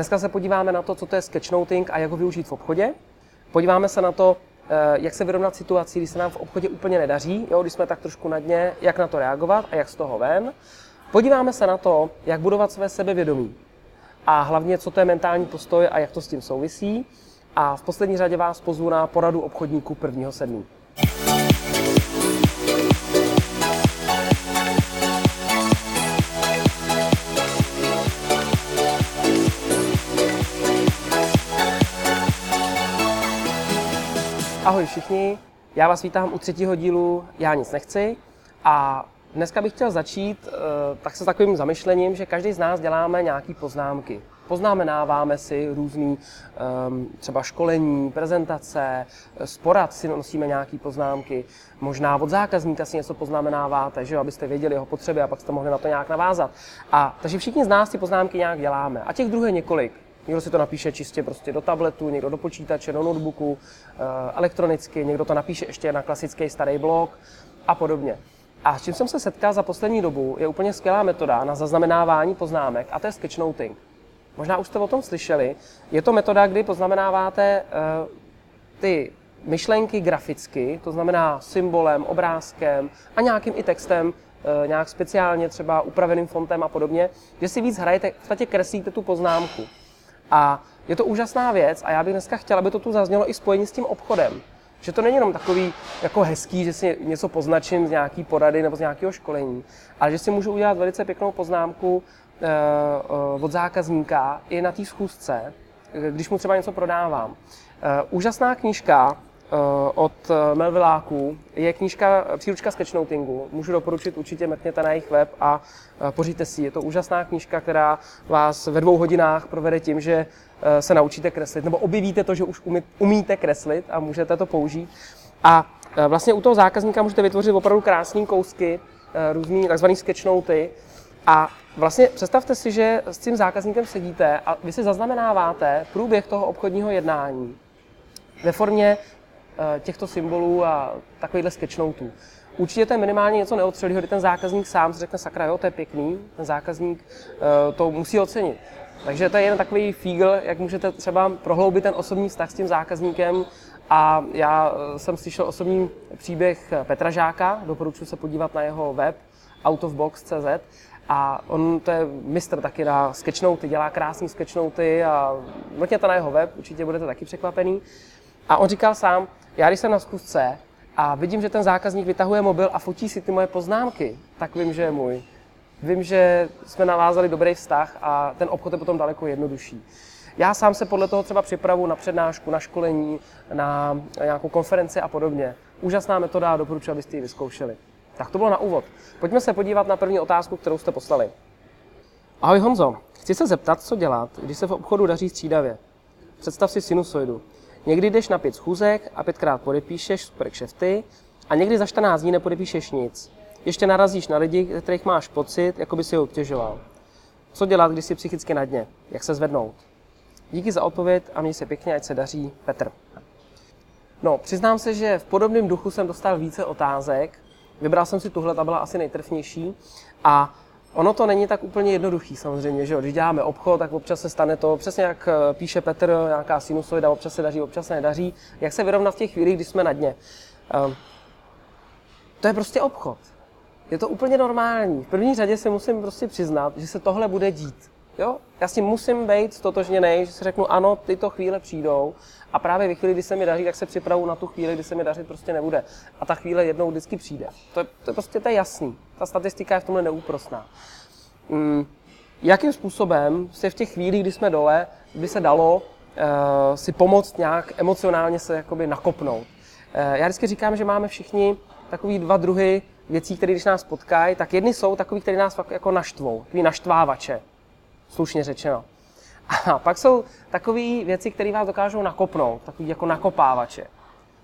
Dneska se podíváme na to, co to je sketchnoting a jak ho využít v obchodě. Podíváme se na to, eh, jak se vyrovnat situaci, když se nám v obchodě úplně nedaří, jo, když jsme tak trošku na dně, jak na to reagovat a jak z toho ven. Podíváme se na to, jak budovat své sebevědomí a hlavně, co to je mentální postoj a jak to s tím souvisí. A v poslední řadě vás pozvu na poradu obchodníků 1.7. Ahoj všichni, já vás vítám u třetího dílu Já nic nechci a dneska bych chtěl začít eh, tak se takovým zamyšlením, že každý z nás děláme nějaké poznámky. Poznamenáváme si různý ehm, třeba školení, prezentace, z porad si nosíme nějaké poznámky, možná od zákazníka si něco poznamenáváte, že jo, abyste věděli jeho potřeby a pak jste mohli na to nějak navázat. A takže všichni z nás ty poznámky nějak děláme. A těch druhých několik. Někdo si to napíše čistě prostě do tabletu, někdo do počítače, do notebooku, eh, elektronicky, někdo to napíše ještě na klasický starý blog a podobně. A s čím jsem se setkal za poslední dobu, je úplně skvělá metoda na zaznamenávání poznámek a to je sketchnoting. Možná už jste o tom slyšeli. Je to metoda, kdy poznamenáváte uh, ty myšlenky graficky, to znamená symbolem, obrázkem a nějakým i textem, uh, nějak speciálně třeba upraveným fontem a podobně, že si víc hrajete, v podstatě kreslíte tu poznámku. A je to úžasná věc a já bych dneska chtěla, aby to tu zaznělo i spojení s tím obchodem. Že to není jenom takový jako hezký, že si něco poznačím z nějaký porady nebo z nějakého školení, ale že si můžu udělat velice pěknou poznámku e, e, od zákazníka i na té schůzce, když mu třeba něco prodávám. Úžasná knížka Eh, od eh, Melvilláků. Je knížka, příručka sketchnotingu. Můžu doporučit, určitě mrkněte na jejich web a eh, pořiďte si. Je to úžasná knížka, která vás ve dvou hodinách provede tím, že se naučíte kreslit, nebo objevíte to, že už umíte kreslit a můžete to použít. A vlastně u toho zákazníka můžete vytvořit opravdu krásné kousky, různý takzvaný sketchnoty. A vlastně představte si, že s tím zákazníkem sedíte a vy si zaznamenáváte průběh toho obchodního jednání ve formě Eh, těchto symbolů a takovýchhle sketchnoutů. Určitě to je minimálně něco neotřelého, kdy ten zákazník sám si řekne, sakra, jo, to je pěkný, ten zákazník uh, to musí ocenit. Takže to je jen takový fígl, jak můžete třeba prohloubit ten osobní vztah s tím zákazníkem. A já eh, jsem slyšel osobní příběh Petra Žáka, doporučuji se podívat na jeho web outofbox.cz a on to je mistr taky na sketchnoty, dělá krásné sketchnoty a mrkněte na jeho web, určitě budete taky překvapený. A on říkal sám, já když jsem na zkusce a vidím, že ten zákazník vytahuje mobil a fotí si ty moje poznámky, tak vím, že je můj. Vím, že jsme navázali dobrý vztah a ten obchod je potom daleko jednodušší. Já sám se podle toho třeba připravu na přednášku, na školení, na nějakou konferenci a podobně. Úžasná metoda a doporučuji, abyste ji vyzkoušeli. Tak to bylo na úvod. Pojďme se podívat na první otázku, kterou jste poslali. Ahoj Honzo, chci se zeptat, co dělat, když se v obchodu daří střídavě. Představ si sinusoidu. Někdy jdeš na pět schůzek a pětkrát podepíšeš super kšefty a někdy za 14 dní nepodepíšeš nic. Ještě narazíš na lidi, kterých máš pocit, jako by si je obtěžoval. Co dělat, když jsi psychicky na dně? Jak se zvednout? Díky za odpověď a měj se pěkně, ať se daří. Petr. No, přiznám se, že v podobném duchu jsem dostal více otázek. Vybral jsem si tuhle, ta byla asi nejtrfnější. A Ono to není tak úplně jednoduchý samozřejmě, že jo? Když děláme obchod, tak občas se stane to, přesně jak eh, píše Petr, nějaká sinusoida, občas se daří, občas se nedaří. Jak se vyrovnat v těch chvílích, když jsme na dně? Um, to je prostě obchod. Je to úplně normální. V první řadě si musím prostě přiznat, že se tohle bude dít. Jo? Já si musím být stotožněný, že si řeknu, ano, tyto chvíle přijdou a právě ve chvíli, kdy se mi daří, tak se připravu na tu chvíli, kdy se mi dařit prostě nebude. A ta chvíle jednou vždycky přijde. To je, to je prostě to je jasný. Ta statistika je v tomhle neúprostná. Hmm. Jakým způsobem se v těch chvílích, kdy jsme dole, by se dalo uh, si pomoct nějak emocionálně se jakoby nakopnout? Uh, já vždycky říkám, že máme všichni takový dva druhy věcí, které když nás potkají, tak jedny jsou takový, které nás fakt jako naštvou, takový naštvávače slušně řečeno. A pak jsou takové věci, které vás dokážou nakopnout, takový jako nakopávače.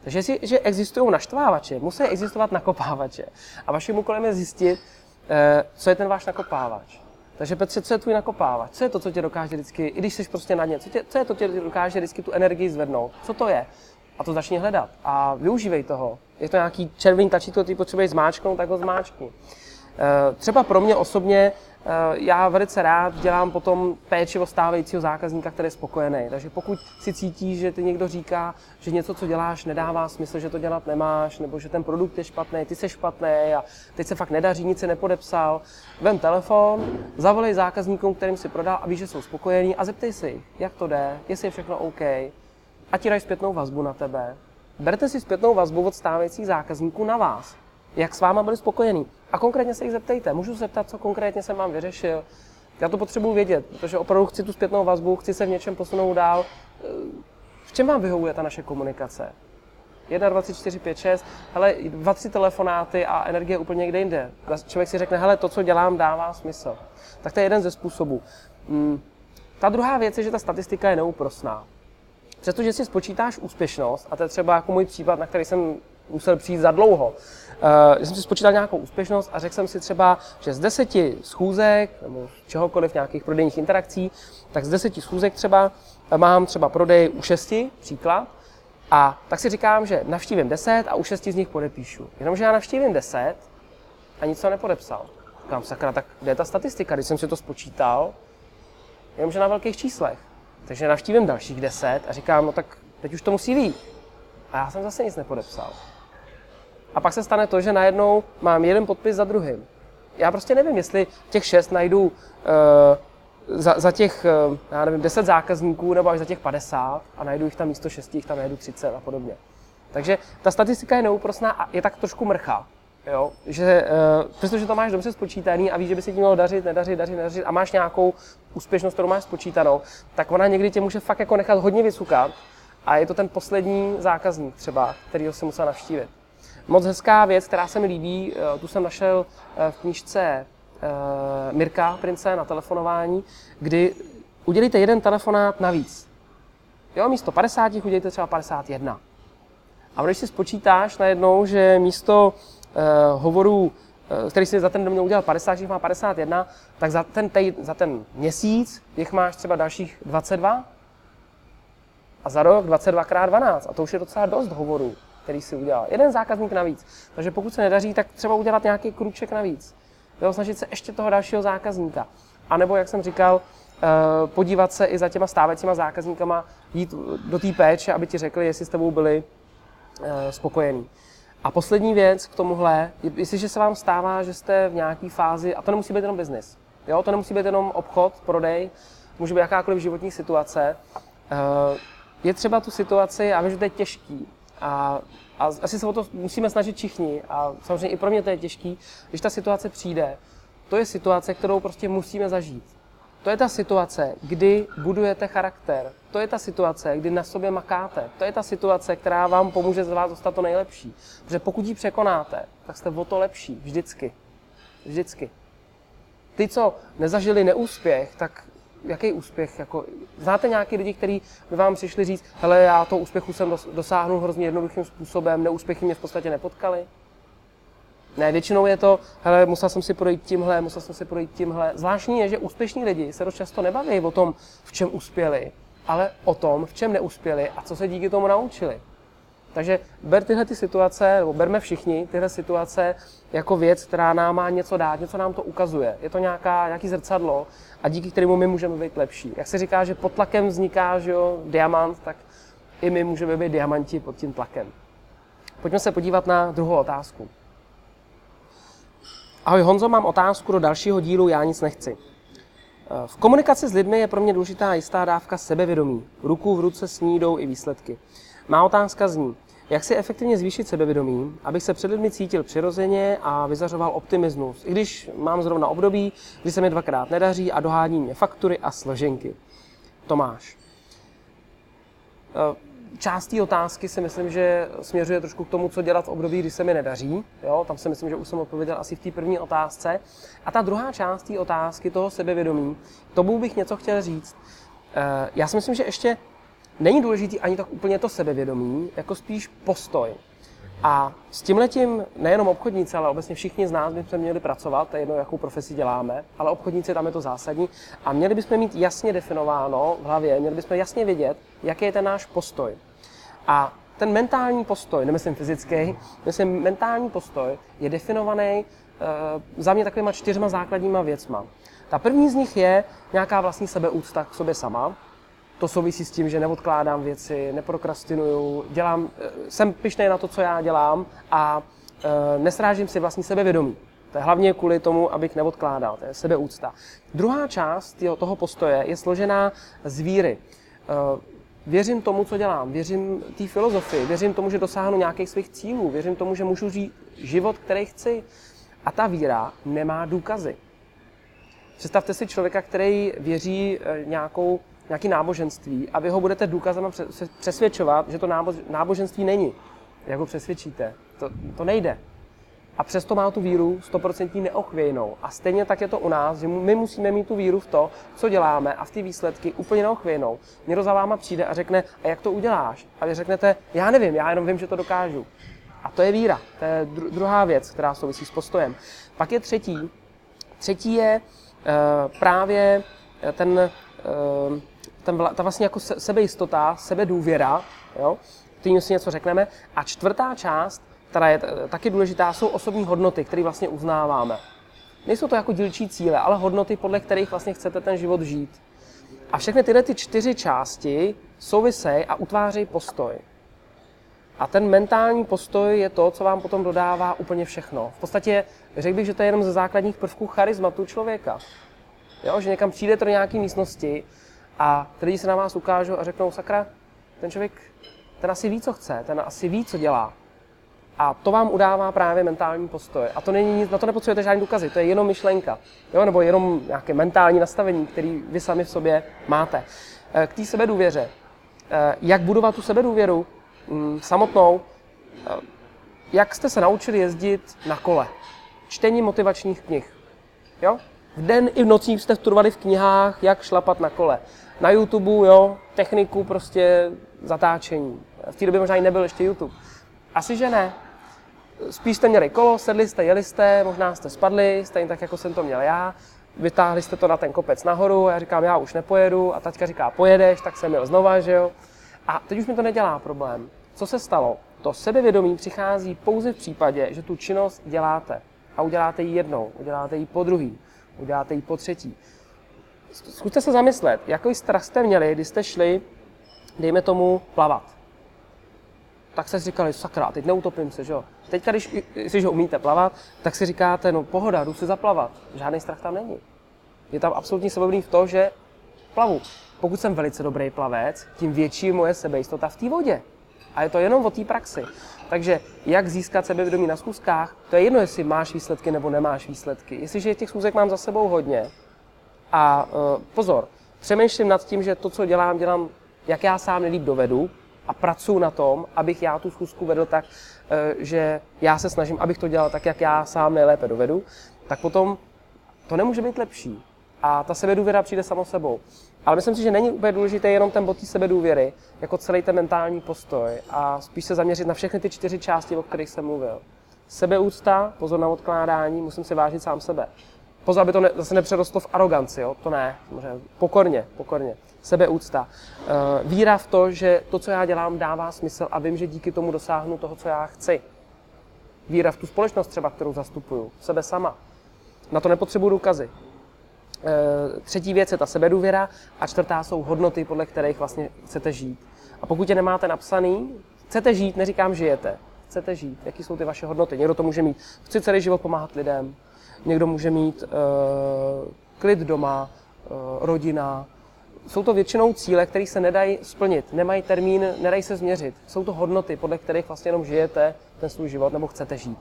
Takže si, že existují naštvávače, musí existovat nakopávače. A vaším úkolem je zjistit, eh, co je ten váš nakopávač. Takže Petře, co je tvůj nakopávač? Co je to, co tě dokáže vždycky, i když jsi prostě na ně, co, tě, co je to, co tě dokáže vždycky tu energii zvednout? Co to je? A to začni hledat a využívej toho. Je to nějaký červený tačítko, který potřebuješ zmáčknout, tak ho zmáčkni. Eh, třeba pro mě osobně já velice rád dělám potom péči o stávajícího zákazníka, který je spokojený. Takže pokud si cítíš, že ty někdo říká, že něco, co děláš, nedává smysl, že to dělat nemáš, nebo že ten produkt je špatný, ty jsi špatný a teď se fakt nedaří, nic se nepodepsal, vem telefon, zavolej zákazníkům, kterým si prodal a víš, že jsou spokojení a zeptej si jak to jde, jestli je všechno OK, a ti dají zpětnou vazbu na tebe. Berte si zpětnou vazbu od stávajících zákazníků na vás jak s váma byli spokojení. A konkrétně se jich zeptejte. Můžu se zeptat, co konkrétně jsem vám vyřešil. Já to potřebuji vědět, protože opravdu chci tu zpětnou vazbu, chci se v něčem posunout dál. V čem vám vyhovuje ta naše komunikace? 1, 2, 3, 4, 5, 6, hele, dva, tři telefonáty a energie úplně někde jinde. Člověk si řekne, hele, to, co dělám, dává smysl. Tak to je jeden ze způsobů. Hmm. Ta druhá věc je, že ta statistika je neúprosná. Přestože si spočítáš úspěšnost, a to je třeba jako můj případ, na který jsem musel přijít za dlouho, Uh, jsem si spočítal nějakou úspěšnost a řekl jsem si třeba, že z deseti schůzek nebo čehokoliv nějakých prodejních interakcí, tak z deseti schůzek třeba mám třeba prodej u šesti, příklad, a tak si říkám, že navštívím deset a u šesti z nich podepíšu. Jenomže já navštívím deset a nic to nepodepsal. Říkám, sakra, tak kde je ta statistika, když jsem si to spočítal, jenomže na velkých číslech. Takže navštívím dalších deset a říkám, no tak teď už to musí být. A já jsem zase nic nepodepsal. A pak se stane to, že najednou mám jeden podpis za druhým. Já prostě nevím, jestli těch šest najdu uh, za, za těch, uh, já nevím, 10 zákazníků nebo až za těch 50 a najdu jich tam místo 6, jich tam najdu 30 a podobně. Takže ta statistika je neúprosná a je tak trošku mrchá. Jo? Že, uh, přestože to máš dobře spočítaný a víš, že by se ti mělo dařit, nedařit, dařit, nedařit a máš nějakou úspěšnost, kterou máš spočítanou, tak ona někdy tě může fakt jako nechat hodně vysukat a je to ten poslední zákazník třeba, který ho si musel navštívit. Moc hezká věc, která se mi líbí, eh, tu jsem našel eh, v knížce eh, Mirka Prince na telefonování, kdy udělíte jeden telefonát navíc. Jo, místo 50 udělíte třeba 51. A když si spočítáš najednou, že místo uh, hovorů, uh, který si za ten den měl udělat 50, jich má 51, tak za ten, tej, za ten měsíc jich máš třeba dalších 22. A za rok 22 x 12. A to už je docela dost hovorů který si udělal. Jeden zákazník navíc. Takže pokud se nedaří, tak třeba udělat nějaký kruček navíc. Jo, snažit se ještě toho dalšího zákazníka. A nebo, jak jsem říkal, eh, podívat se i za těma stávajícíma zákazníkama, jít do té péče, aby ti řekli, jestli s tebou byli eh, spokojení. A poslední věc k tomuhle, jestliže se vám stává, že jste v nějaké fázi, a to nemusí být jenom biznis, jo, to nemusí být jenom obchod, prodej, může být jakákoliv životní situace, eh, je třeba tu situaci, já vím, že to je těžký, a, a asi se o to musíme snažit všichni. A samozřejmě i pro mě to je těžký, když ta situace přijde. To je situace, kterou prostě musíme zažít. To je ta situace, kdy budujete charakter. To je ta situace, kdy na sobě makáte. To je ta situace, která vám pomůže z vás dostat to nejlepší. Protože pokud ji překonáte, tak jste o to lepší. Vždycky. Vždycky. Ty, co nezažili neúspěch, tak jaký úspěch? Jako, znáte nějaký lidi, kteří by vám přišli říct, hele, já to úspěchu jsem dosáhnul hrozně jednoduchým způsobem, neúspěchy mě v podstatě nepotkali? Ne, většinou je to, hele, musel jsem si projít tímhle, musel jsem si projít tímhle. Zvláštní je, že úspěšní lidi se dost často nebaví o tom, v čem uspěli, ale o tom, v čem neuspěli a co se díky tomu naučili. Takže ber tyhle ty situace, nebo berme všichni tyhle situace jako věc, která nám má něco dát, něco nám to ukazuje. Je to nějaká, nějaký zrcadlo a díky kterému my můžeme být lepší. Jak se říká, že pod tlakem vzniká že jo, diamant, tak i my můžeme být diamanti pod tím tlakem. Pojďme se podívat na druhou otázku. Ahoj Honzo, mám otázku do dalšího dílu Já nic nechci. V komunikaci s lidmi je pro mě důležitá jistá dávka sebevědomí. Ruku v ruce s ní jdou i výsledky. Má otázka zní, jak si efektivně zvýšit sebevědomí, abych se před lidmi cítil přirozeně a vyzařoval optimismus, i když mám zrovna období, kdy se mi dvakrát nedaří a dohání mě faktury a složenky. Tomáš. Eh, část té otázky si myslím, že směřuje trošku k tomu, co dělat v období, kdy se mi nedaří. Jo, tam si myslím, že už jsem odpověděl asi v té první otázce. A ta druhá část té otázky, toho sebevědomí, tomu bych něco chtěl říct. Eh, já si myslím, že ještě není důležitý ani tak úplně to sebevědomí, jako spíš postoj. A s tím letím nejenom obchodníci, ale obecně všichni z nás bychom měli pracovat, to je jedno, jakou profesi děláme, ale obchodníci tam je to zásadní. A měli bychom mít jasně definováno v hlavě, měli bychom jasně vědět, jaký je ten náš postoj. A ten mentální postoj, nemyslím fyzický, myslím mentální postoj, je definovaný uh, za mě takovýma čtyřma základníma věcma. Ta první z nich je nějaká vlastní sebeúcta k sobě sama. To souvisí s tím, že neodkládám věci, neprokrastinuju, dělám, eh, jsem pišný na to, co já dělám a e, nesrážím si vlastní sebevědomí. To je hlavně kvůli tomu, abych neodkládal, to je sebeúcta. Druhá část toho postoje je složená z víry. E, věřím tomu, co dělám, věřím té filozofii, věřím tomu, že dosáhnu nějakých svých cílů, věřím tomu, že můžu žít život, který chci. A ta víra nemá důkazy. Představte si člověka, který věří nějakou, nějaký náboženství a vy ho budete důkazem přesvědčovat, že to náboženství není. Jak ho přesvědčíte? To, to nejde. A přesto má tu víru 100% neochvějnou. A stejně tak je to u nás, že my musíme mít tu víru v to, co děláme a v ty výsledky úplně neochvějnou. Někdo za váma přijde a řekne, a jak to uděláš? A vy řeknete, já nevím, já jenom vím, že to dokážu. A to je víra. To je druhá věc, která souvisí s postojem. Pak je třetí. Třetí je uh, právě ten, uh, ten, ta vlastně jako sebejistota, sebedůvěra, jo? Tím si něco řekneme. A čtvrtá část, která je taky důležitá, jsou osobní hodnoty, které vlastně uznáváme. Nejsou to jako dílčí cíle, ale hodnoty, podle kterých vlastně chcete ten život žít. A všechny tyhle ty čtyři části souvisejí a utvářejí postoj. A ten mentální postoj je to, co vám potom dodává úplně všechno. V podstatě řekl bych, že to je jenom ze základních prvků charizmatu člověka. Jo, že někam přijdete do nějaké místnosti a ty lidi se na vás ukážou a řeknou, sakra, ten člověk, ten asi ví, co chce, ten asi ví, co dělá. A to vám udává právě mentální postoj. A to není nic, na to nepotřebujete žádný důkazy, to je jenom myšlenka. Jo? Nebo jenom nějaké mentální nastavení, který vy sami v sobě máte. Eh, k té sebedůvěře. Eh, jak budovat tu sebedůvěru? Mm, samotnou, eh, jak jste se naučili jezdit na kole. Čtení motivačních knih. Jo? V den i v noci jste studovali v knihách, jak šlapat na kole. Na YouTube, jo, techniku prostě zatáčení. V té době možná i nebyl ještě YouTube. Asi, že ne. Spíš jste měli kolo, sedli jste, jeli jste, možná jste spadli, stejně tak, jako jsem to měl já. Vytáhli jste to na ten kopec nahoru, já říkám, já už nepojedu a taťka říká, pojedeš, tak jsem měl znova, že jo. A teď už mi to nedělá problém. Co se stalo? To sebevědomí přichází pouze v případě, že tu činnost děláte. A uděláte ji jednou, uděláte ji po druhý, uděláte ji po třetí. Zkuste se zamyslet, jaký strach jste měli, když jste šli, dejme tomu, plavat. Tak jste si říkali, sakra, teď neutopím se, že jo. Teď, když si že umíte plavat, tak si říkáte, no pohoda, jdu si zaplavat. Žádný strach tam není. Je tam absolutní sebevědomí v to, že plavu. Pokud jsem velice dobrý plavec, tím větší je moje sebejistota v té vodě. A je to jenom o té praxi. Takže jak získat sebevědomí na schůzkách, to je jedno, jestli máš výsledky nebo nemáš výsledky. Jestliže těch schůzek mám za sebou hodně, a uh, pozor, přemýšlím nad tím, že to, co dělám, dělám, jak já sám nejlíp dovedu a pracuji na tom, abych já tu schůzku vedl tak, uh, že já se snažím, abych to dělal tak, jak já sám nejlépe dovedu, tak potom to nemůže být lepší. A ta sebedůvěra přijde samo sebou. Ale myslím si, že není úplně důležité jenom ten bod sebedůvěry, jako celý ten mentální postoj a spíš se zaměřit na všechny ty čtyři části, o kterých jsem mluvil. Sebeúcta, pozor na odkládání, musím si vážit sám sebe. Pozor, aby to ne, zase nepřerostlo v aroganci, jo? to ne, pokorně, pokorně. Sebeúcta. Eh, víra v to, že to, co já dělám, dává smysl a vím, že díky tomu dosáhnu toho, co já chci. Víra v tu společnost třeba, kterou zastupuju, sebe sama. Na to nepotřebuju důkazy. Eh, třetí věc je ta sebedůvěra a čtvrtá jsou hodnoty, podle kterých vlastně chcete žít. A pokud je nemáte napsaný, chcete žít, neříkám žijete, chcete žít, jaký jsou ty vaše hodnoty. Někdo to může mít, chci celý život pomáhat lidem, někdo může mít uh, klid doma, uh, rodina. Jsou to většinou cíle, které se nedají splnit, nemají termín, nedají se změřit. Jsou to hodnoty, podle kterých vlastně jenom žijete ten svůj život nebo chcete žít.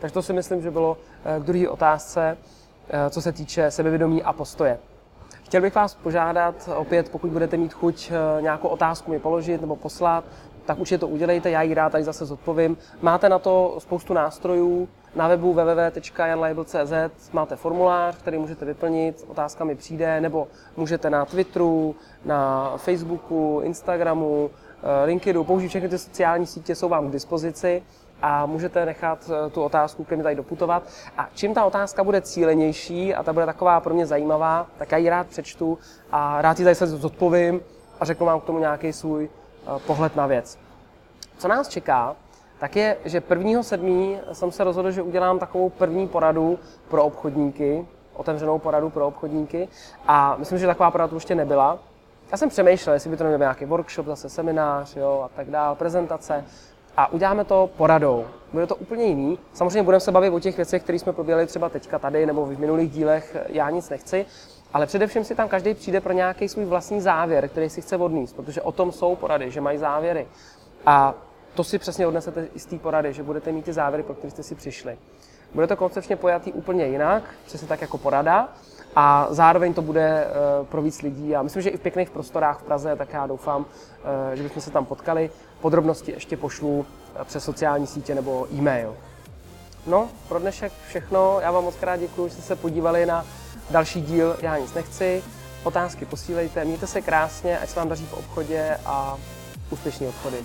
Takže to si myslím, že bylo k druhé otázce. Eh, co se týče sebevědomí a postoje. Chtěl bych vás požádat opět, pokud budete mít chuť eh, nějakou otázku mi položit nebo poslat, tak určitě to udělejte, já ji rád tady zase zodpovím. Máte na to spoustu nástrojů, na webu www.janlabel.cz máte formulář, který můžete vyplnit, otázka mi přijde, nebo můžete na Twitteru, na Facebooku, Instagramu, eh, LinkedInu, použít všechny ty sociální sítě, jsou vám k dispozici a můžete nechat eh, tu otázku ke mně tady doputovat. A čím ta otázka bude cílenější a ta bude taková pro mě zajímavá, tak já ji rád přečtu a rád ji tady se zodpovím a řeknu vám k tomu nějaký svůj eh, pohled na věc. Co nás čeká, tak je, že 1. sedmí jsem se rozhodl, že udělám takovou první poradu pro obchodníky. otevřenou poradu pro obchodníky a myslím, že taková porada tu ještě nebyla. Já jsem přemýšlel, jestli by to neměl nějaký workshop, zase seminář jo, a tak dále, prezentace. A uděláme to poradou. Bude to úplně jiný. Samozřejmě budeme se bavit o těch věcech, které jsme probírali třeba teďka tady nebo v minulých dílech Já nic nechci, ale především si tam každý přijde pro nějaký svůj vlastní závěr, který si chce odníst, protože o tom jsou porady, že mají závěry. A to si přesně odnesete i z té porady, že budete mít ty závěry, pro které jste si přišli. Bude to koncepčně pojatý úplně jinak, přesně tak jako porada, a zároveň to bude eh, pro víc lidí. A myslím, že i v pěkných prostorách v Praze, tak já doufám, eh, že bychom se tam potkali. Podrobnosti ještě pošlu eh, přes sociální sítě nebo e-mail. No, pro dnešek všechno. Já vám moc krát děkuji, že jste se podívali na další díl Já nic nechci. Otázky posílejte, mějte se krásně, ať se vám daří v obchodě a úspěšné obchody.